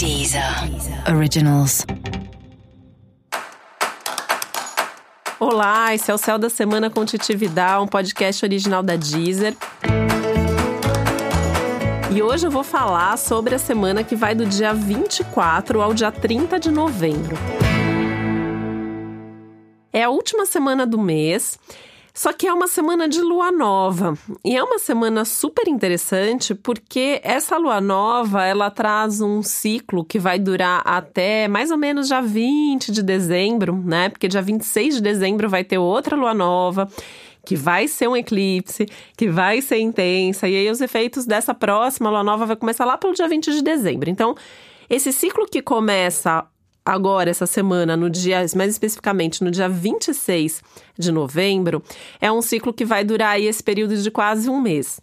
Deezer Originals. Olá, esse é o Céu da Semana com um podcast original da Deezer. E hoje eu vou falar sobre a semana que vai do dia 24 ao dia 30 de novembro. É a última semana do mês só que é uma semana de lua nova. E é uma semana super interessante porque essa lua nova, ela traz um ciclo que vai durar até mais ou menos dia 20 de dezembro, né? Porque dia 26 de dezembro vai ter outra lua nova que vai ser um eclipse, que vai ser intensa, e aí os efeitos dessa próxima lua nova vai começar lá pelo dia 20 de dezembro. Então, esse ciclo que começa agora, essa semana, no dia, mais especificamente no dia 26 de novembro, é um ciclo que vai durar aí esse período de quase um mês.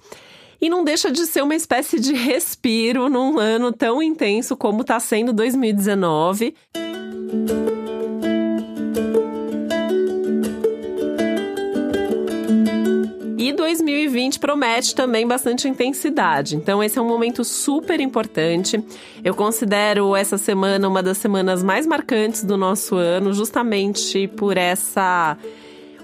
E não deixa de ser uma espécie de respiro num ano tão intenso como está sendo 2019. 2020 promete também bastante intensidade. Então, esse é um momento super importante. Eu considero essa semana uma das semanas mais marcantes do nosso ano, justamente por essa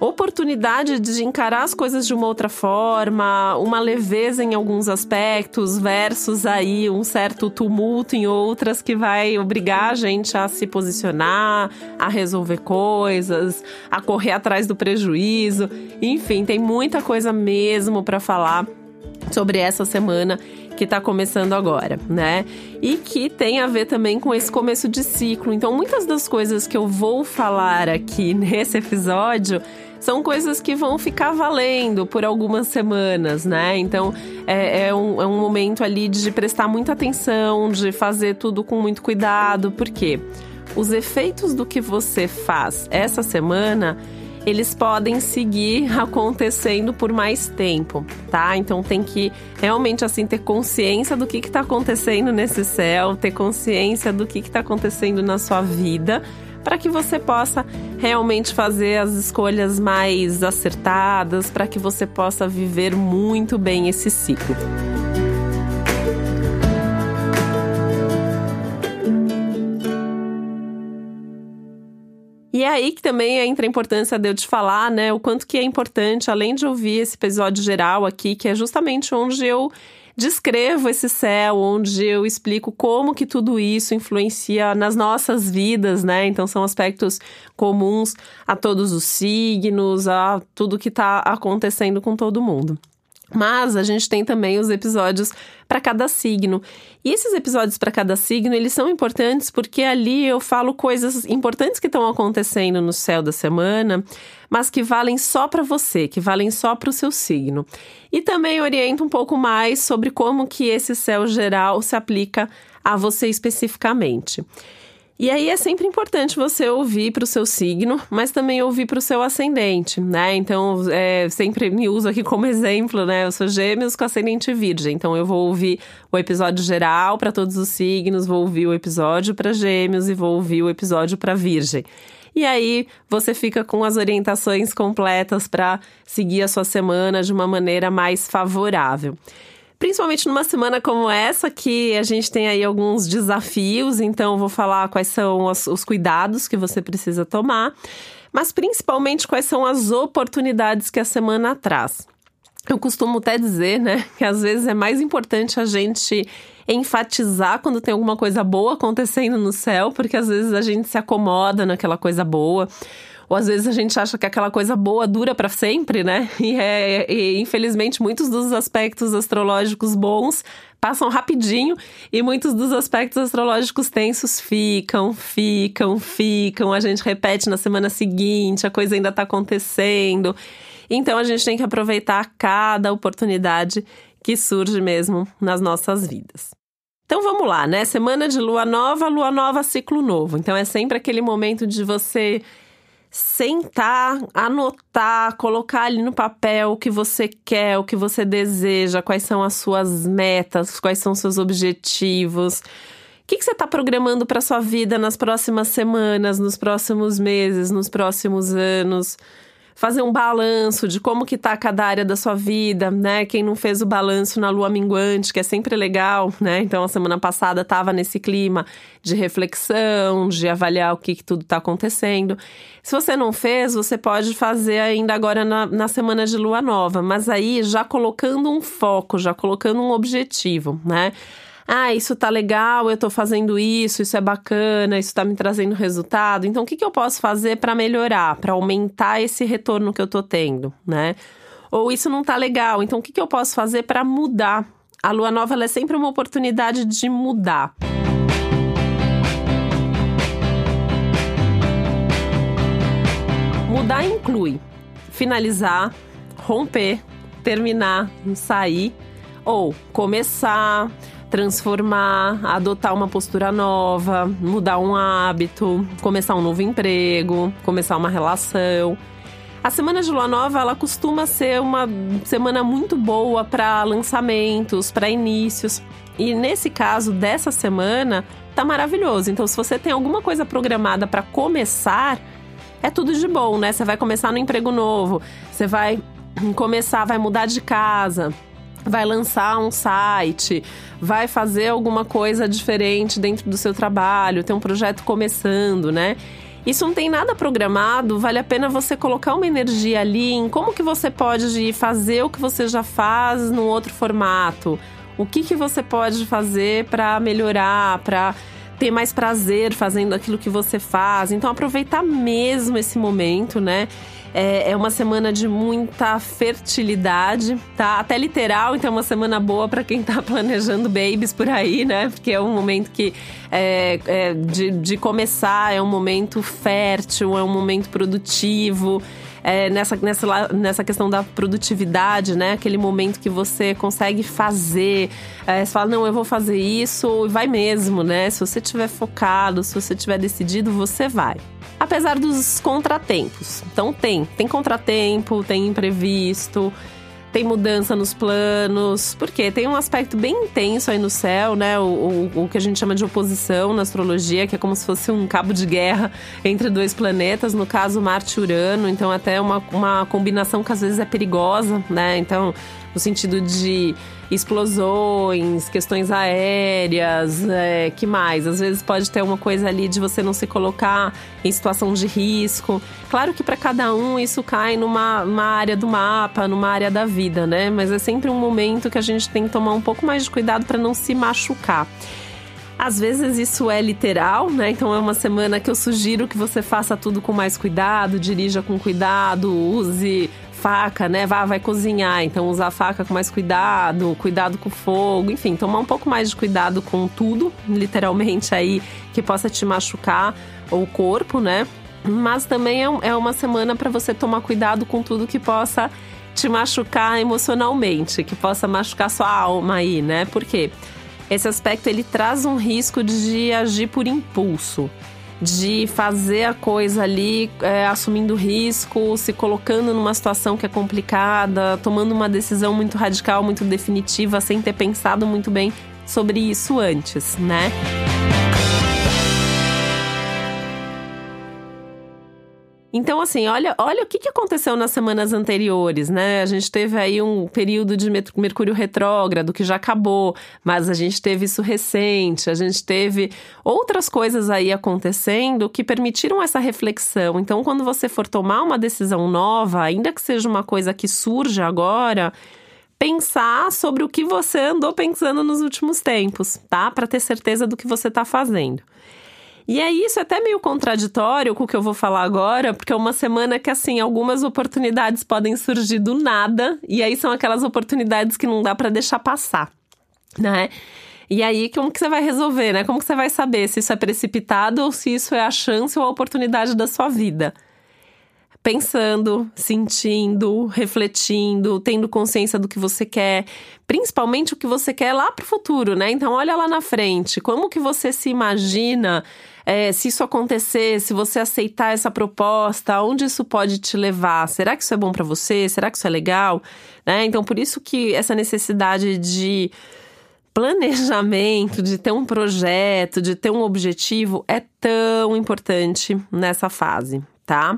oportunidade de encarar as coisas de uma outra forma, uma leveza em alguns aspectos, versus aí um certo tumulto em outras que vai obrigar a gente a se posicionar, a resolver coisas, a correr atrás do prejuízo. Enfim, tem muita coisa mesmo para falar sobre essa semana que está começando agora, né? E que tem a ver também com esse começo de ciclo. Então, muitas das coisas que eu vou falar aqui nesse episódio são coisas que vão ficar valendo por algumas semanas, né? Então é, é, um, é um momento ali de prestar muita atenção, de fazer tudo com muito cuidado, porque os efeitos do que você faz essa semana eles podem seguir acontecendo por mais tempo, tá? Então tem que realmente assim ter consciência do que está acontecendo nesse céu, ter consciência do que está acontecendo na sua vida para que você possa realmente fazer as escolhas mais acertadas, para que você possa viver muito bem esse ciclo. E é aí que também entra a importância de eu te falar, né, o quanto que é importante, além de ouvir esse episódio geral aqui, que é justamente onde eu descrevo esse céu, onde eu explico como que tudo isso influencia nas nossas vidas, né? Então são aspectos comuns a todos os signos, a tudo que está acontecendo com todo mundo. Mas a gente tem também os episódios para cada signo. E esses episódios para cada signo, eles são importantes porque ali eu falo coisas importantes que estão acontecendo no céu da semana, mas que valem só para você, que valem só para o seu signo. E também oriento um pouco mais sobre como que esse céu geral se aplica a você especificamente. E aí é sempre importante você ouvir para o seu signo, mas também ouvir para o seu ascendente, né? Então, é, sempre me uso aqui como exemplo, né? Eu sou gêmeos com ascendente virgem, então eu vou ouvir o episódio geral para todos os signos, vou ouvir o episódio para gêmeos e vou ouvir o episódio para virgem. E aí você fica com as orientações completas para seguir a sua semana de uma maneira mais favorável. Principalmente numa semana como essa, que a gente tem aí alguns desafios, então vou falar quais são os, os cuidados que você precisa tomar, mas principalmente quais são as oportunidades que a semana traz. Eu costumo até dizer, né, que às vezes é mais importante a gente enfatizar quando tem alguma coisa boa acontecendo no céu, porque às vezes a gente se acomoda naquela coisa boa. Ou às vezes a gente acha que aquela coisa boa dura para sempre, né? E, é, e infelizmente muitos dos aspectos astrológicos bons passam rapidinho e muitos dos aspectos astrológicos tensos ficam, ficam, ficam. A gente repete na semana seguinte, a coisa ainda está acontecendo. Então a gente tem que aproveitar cada oportunidade que surge mesmo nas nossas vidas. Então vamos lá, né? Semana de lua nova, lua nova, ciclo novo. Então é sempre aquele momento de você sentar, anotar, colocar ali no papel o que você quer, o que você deseja, quais são as suas metas, quais são os seus objetivos. O que, que você está programando para sua vida nas próximas semanas, nos próximos meses, nos próximos anos? Fazer um balanço de como que tá cada área da sua vida, né? Quem não fez o balanço na lua minguante, que é sempre legal, né? Então a semana passada estava nesse clima de reflexão, de avaliar o que, que tudo está acontecendo. Se você não fez, você pode fazer ainda agora na, na semana de lua nova, mas aí já colocando um foco, já colocando um objetivo, né? Ah, isso tá legal, eu tô fazendo isso, isso é bacana, isso tá me trazendo resultado. Então, o que, que eu posso fazer para melhorar, para aumentar esse retorno que eu tô tendo, né? Ou isso não tá legal, então o que, que eu posso fazer para mudar? A lua nova é sempre uma oportunidade de mudar. Mudar inclui finalizar, romper, terminar, sair ou começar, transformar, adotar uma postura nova, mudar um hábito, começar um novo emprego, começar uma relação. A semana de lua nova, ela costuma ser uma semana muito boa para lançamentos, para inícios. E nesse caso dessa semana, tá maravilhoso. Então, se você tem alguma coisa programada para começar, é tudo de bom, né? Você vai começar no emprego novo, você vai começar, vai mudar de casa, vai lançar um site, vai fazer alguma coisa diferente dentro do seu trabalho, tem um projeto começando, né? Isso não tem nada programado, vale a pena você colocar uma energia ali em como que você pode fazer o que você já faz num outro formato. O que que você pode fazer para melhorar, para ter mais prazer fazendo aquilo que você faz. Então aproveitar mesmo esse momento, né? É, é uma semana de muita fertilidade, tá? Até literal, então é uma semana boa para quem tá planejando babies por aí, né? Porque é um momento que é, é, de, de começar, é um momento fértil, é um momento produtivo. É, nessa, nessa, nessa questão da produtividade, né? Aquele momento que você consegue fazer. É, você fala, não, eu vou fazer isso e vai mesmo, né? Se você estiver focado, se você estiver decidido, você vai apesar dos contratempos. Então tem, tem contratempo, tem imprevisto, tem mudança nos planos, porque tem um aspecto bem intenso aí no céu, né? O, o, o, que a gente chama de oposição na astrologia, que é como se fosse um cabo de guerra entre dois planetas, no caso Marte e Urano, então até uma, uma combinação que às vezes é perigosa, né? Então, no sentido de explosões, questões aéreas, é, que mais? Às vezes pode ter uma coisa ali de você não se colocar em situação de risco. Claro que para cada um isso cai numa área do mapa, numa área da vida, né? Mas é sempre um momento que a gente tem que tomar um pouco mais de cuidado para não se machucar. Às vezes isso é literal, né? Então é uma semana que eu sugiro que você faça tudo com mais cuidado, dirija com cuidado, use faca, né? Vai, vai cozinhar, então usar a faca com mais cuidado, cuidado com o fogo, enfim, tomar um pouco mais de cuidado com tudo, literalmente aí, que possa te machucar o corpo, né? Mas também é, é uma semana para você tomar cuidado com tudo que possa te machucar emocionalmente, que possa machucar sua alma aí, né? Por quê? Esse aspecto ele traz um risco de agir por impulso de fazer a coisa ali é, assumindo risco, se colocando numa situação que é complicada, tomando uma decisão muito radical, muito definitiva, sem ter pensado muito bem sobre isso antes, né? Então, assim, olha, olha o que, que aconteceu nas semanas anteriores, né? A gente teve aí um período de Mercúrio retrógrado que já acabou, mas a gente teve isso recente, a gente teve outras coisas aí acontecendo que permitiram essa reflexão. Então, quando você for tomar uma decisão nova, ainda que seja uma coisa que surja agora, pensar sobre o que você andou pensando nos últimos tempos, tá? Para ter certeza do que você está fazendo. E é isso, é até meio contraditório com o que eu vou falar agora, porque é uma semana que, assim, algumas oportunidades podem surgir do nada, e aí são aquelas oportunidades que não dá para deixar passar, né? E aí, como que você vai resolver, né? Como que você vai saber se isso é precipitado ou se isso é a chance ou a oportunidade da sua vida? Pensando, sentindo, refletindo, tendo consciência do que você quer, principalmente o que você quer lá para o futuro, né? Então olha lá na frente, como que você se imagina é, se isso acontecer, se você aceitar essa proposta, onde isso pode te levar? Será que isso é bom para você? Será que isso é legal? Né? Então por isso que essa necessidade de planejamento, de ter um projeto, de ter um objetivo é tão importante nessa fase, tá?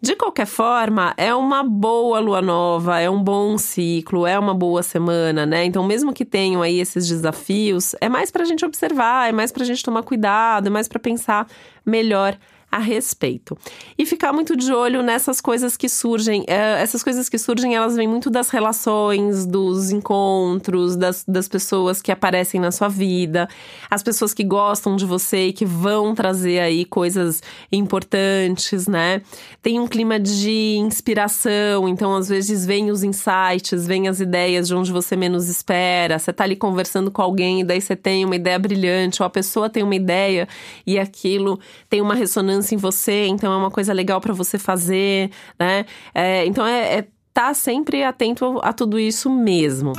De qualquer forma, é uma boa lua nova, é um bom ciclo, é uma boa semana, né? Então, mesmo que tenham aí esses desafios, é mais pra gente observar, é mais pra gente tomar cuidado, é mais pra pensar melhor a respeito. E ficar muito de olho nessas coisas que surgem. É, essas coisas que surgem, elas vêm muito das relações, dos encontros, das, das pessoas que aparecem na sua vida, as pessoas que gostam de você e que vão trazer aí coisas importantes, né? Tem um clima de inspiração, então às vezes vem os insights, vem as ideias de onde você menos espera. Você tá ali conversando com alguém e daí você tem uma ideia brilhante, ou a pessoa tem uma ideia e aquilo tem uma ressonância em você, então é uma coisa legal para você fazer, né? É, então é, é tá sempre atento a tudo isso mesmo.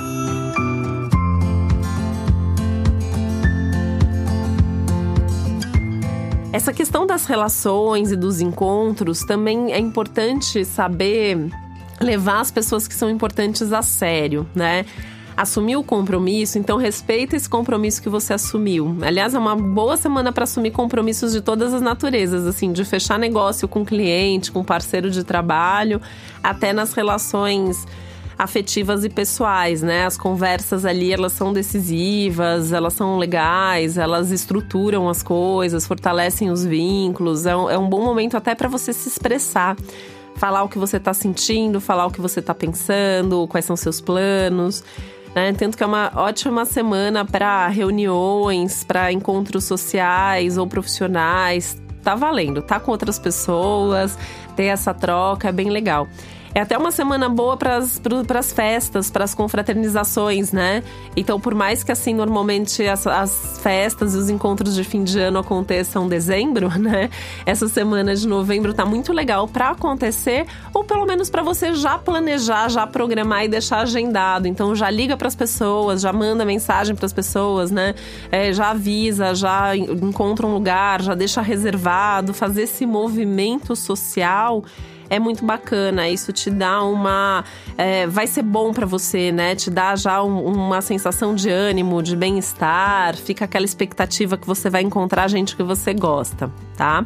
Essa questão das relações e dos encontros também é importante saber levar as pessoas que são importantes a sério, né? Assumiu o compromisso, então respeita esse compromisso que você assumiu. Aliás, é uma boa semana para assumir compromissos de todas as naturezas, assim, de fechar negócio com cliente, com parceiro de trabalho, até nas relações afetivas e pessoais, né? As conversas ali, elas são decisivas, elas são legais, elas estruturam as coisas, fortalecem os vínculos. É um, é um bom momento até para você se expressar. Falar o que você está sentindo, falar o que você está pensando, quais são seus planos né? Tanto que é uma ótima semana para reuniões, para encontros sociais ou profissionais. Tá valendo, tá com outras pessoas, ter essa troca é bem legal. É até uma semana boa para as festas, para as confraternizações, né? Então, por mais que assim normalmente as, as, festas e os encontros de fim de ano aconteçam em dezembro, né? Essa semana de novembro tá muito legal para acontecer, ou pelo menos para você já planejar, já programar e deixar agendado. Então, já liga para as pessoas, já manda mensagem para as pessoas, né? É, já avisa, já encontra um lugar, já deixa reservado, fazer esse movimento social é muito bacana. Isso te dá uma. É, vai ser bom para você, né? Te dá já um, uma sensação de ânimo, de bem-estar. Fica aquela expectativa que você vai encontrar gente que você gosta, tá?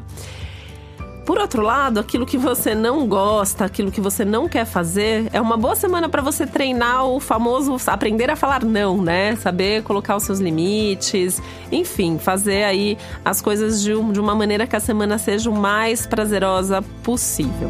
Por outro lado, aquilo que você não gosta, aquilo que você não quer fazer, é uma boa semana para você treinar o famoso aprender a falar não, né? Saber colocar os seus limites, enfim, fazer aí as coisas de, de uma maneira que a semana seja o mais prazerosa possível.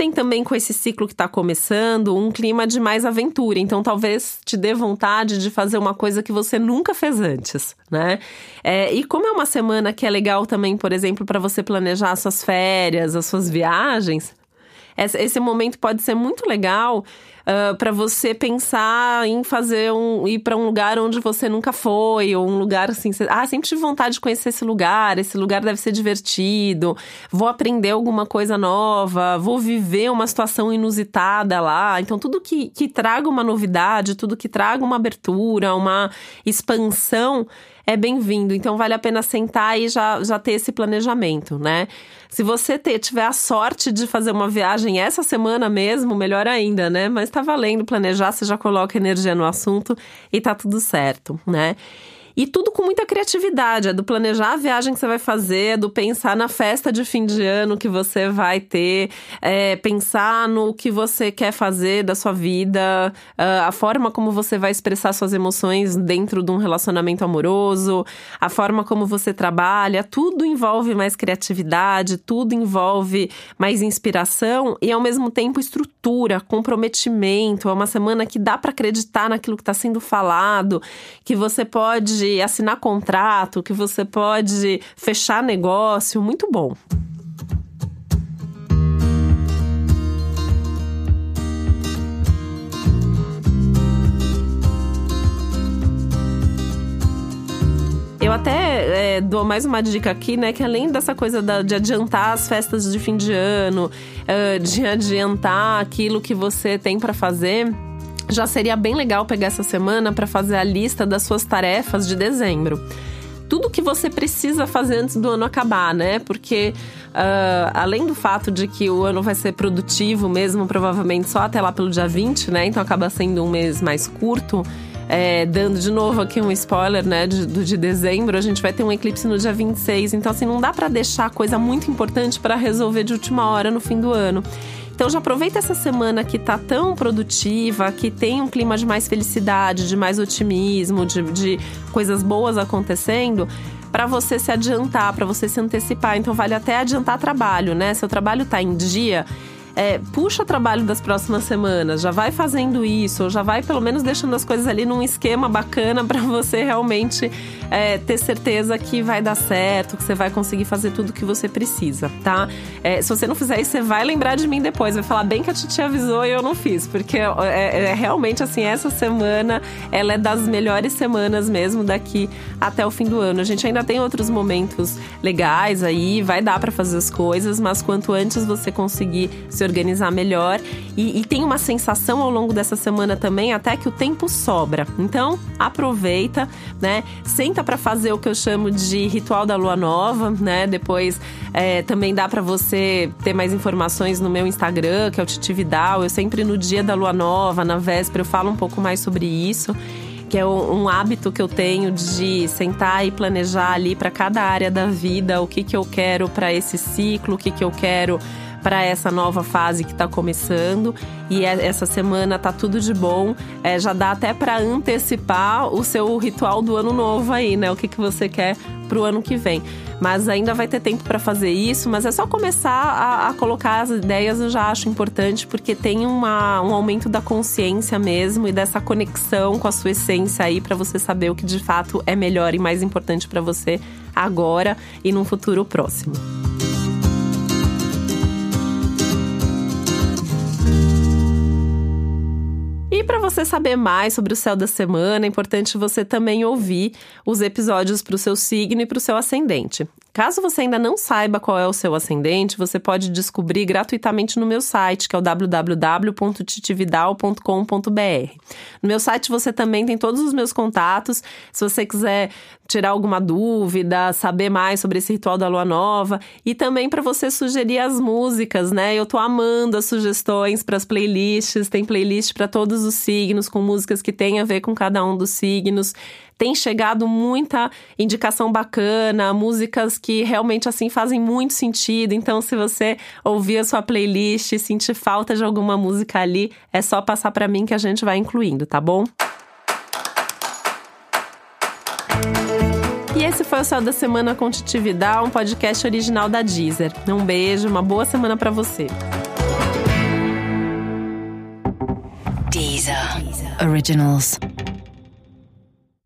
Tem também com esse ciclo que está começando um clima de mais aventura, então talvez te dê vontade de fazer uma coisa que você nunca fez antes, né? É, e como é uma semana que é legal também, por exemplo, para você planejar as suas férias, as suas viagens, esse momento pode ser muito legal uh, para você pensar em fazer um ir para um lugar onde você nunca foi ou um lugar assim, você, ah, sempre tive vontade de conhecer esse lugar, esse lugar deve ser divertido, vou aprender alguma coisa nova, vou viver uma situação inusitada lá. Então tudo que, que traga uma novidade, tudo que traga uma abertura, uma expansão é bem-vindo. Então vale a pena sentar e já, já ter esse planejamento, né? Se você ter, tiver a sorte de fazer uma viagem essa semana mesmo, melhor ainda, né? Mas tá valendo planejar, você já coloca energia no assunto e tá tudo certo, né? E tudo com muita criatividade, é do planejar a viagem que você vai fazer, é do pensar na festa de fim de ano que você vai ter, é, pensar no que você quer fazer da sua vida, uh, a forma como você vai expressar suas emoções dentro de um relacionamento amoroso, a forma como você trabalha, tudo envolve mais criatividade, tudo envolve mais inspiração e ao mesmo tempo estrutura, comprometimento. É uma semana que dá para acreditar naquilo que está sendo falado, que você pode pode assinar contrato, que você pode fechar negócio, muito bom. Eu até é, dou mais uma dica aqui, né? Que além dessa coisa da, de adiantar as festas de fim de ano, uh, de adiantar aquilo que você tem para fazer, já seria bem legal pegar essa semana para fazer a lista das suas tarefas de dezembro. Tudo que você precisa fazer antes do ano acabar, né? Porque Uh, além do fato de que o ano vai ser produtivo mesmo, provavelmente só até lá pelo dia 20, né? Então acaba sendo um mês mais curto. É, dando de novo aqui um spoiler, né, de, do de dezembro, a gente vai ter um eclipse no dia 26. Então, assim, não dá para deixar coisa muito importante para resolver de última hora no fim do ano. Então já aproveita essa semana que tá tão produtiva, que tem um clima de mais felicidade, de mais otimismo, de, de coisas boas acontecendo para você se adiantar, para você se antecipar. Então vale até adiantar trabalho, né? Seu trabalho tá em dia, é, puxa trabalho das próximas semanas, já vai fazendo isso, ou já vai pelo menos deixando as coisas ali num esquema bacana para você realmente é, ter certeza que vai dar certo, que você vai conseguir fazer tudo que você precisa, tá? É, se você não fizer isso, você vai lembrar de mim depois, vai falar bem que a Titi avisou e eu não fiz, porque é, é, é realmente assim, essa semana ela é das melhores semanas mesmo daqui até o fim do ano. A gente ainda tem outros momentos legais aí, vai dar para fazer as coisas, mas quanto antes você conseguir se organizar melhor. E, e tem uma sensação ao longo dessa semana também, até que o tempo sobra. Então, aproveita, né? Senta para fazer o que eu chamo de ritual da lua nova, né? Depois é, também dá para você ter mais informações no meu Instagram, que é o Titividal. Eu sempre no dia da lua nova, na véspera, eu falo um pouco mais sobre isso que é um hábito que eu tenho de sentar e planejar ali para cada área da vida o que, que eu quero para esse ciclo, o que, que eu quero para essa nova fase que está começando. E é, essa semana tá tudo de bom. É, já dá até para antecipar o seu ritual do ano novo aí, né? O que, que você quer pro ano que vem. Mas ainda vai ter tempo para fazer isso, mas é só começar a, a, colocar as ideias, eu já acho importante, porque tem uma, um aumento da consciência mesmo e dessa conexão com a sua essência aí para você saber o que de fato é melhor e mais importante para você agora e num futuro próximo. E para você saber mais sobre o céu da semana, é importante você também ouvir os episódios para o seu signo e para o seu ascendente. Caso você ainda não saiba qual é o seu ascendente, você pode descobrir gratuitamente no meu site, que é o www.titividal.com.br. No meu site você também tem todos os meus contatos. Se você quiser tirar alguma dúvida, saber mais sobre esse ritual da lua nova e também para você sugerir as músicas, né? Eu tô amando as sugestões para as playlists, tem playlist para todos os signos com músicas que têm a ver com cada um dos signos tem chegado muita indicação bacana, músicas que realmente assim fazem muito sentido. Então, se você ouvir a sua playlist e sentir falta de alguma música ali, é só passar para mim que a gente vai incluindo, tá bom? E esse foi o Céu da Semana com Titividade, um podcast original da Deezer. Um beijo, uma boa semana para você. Originals.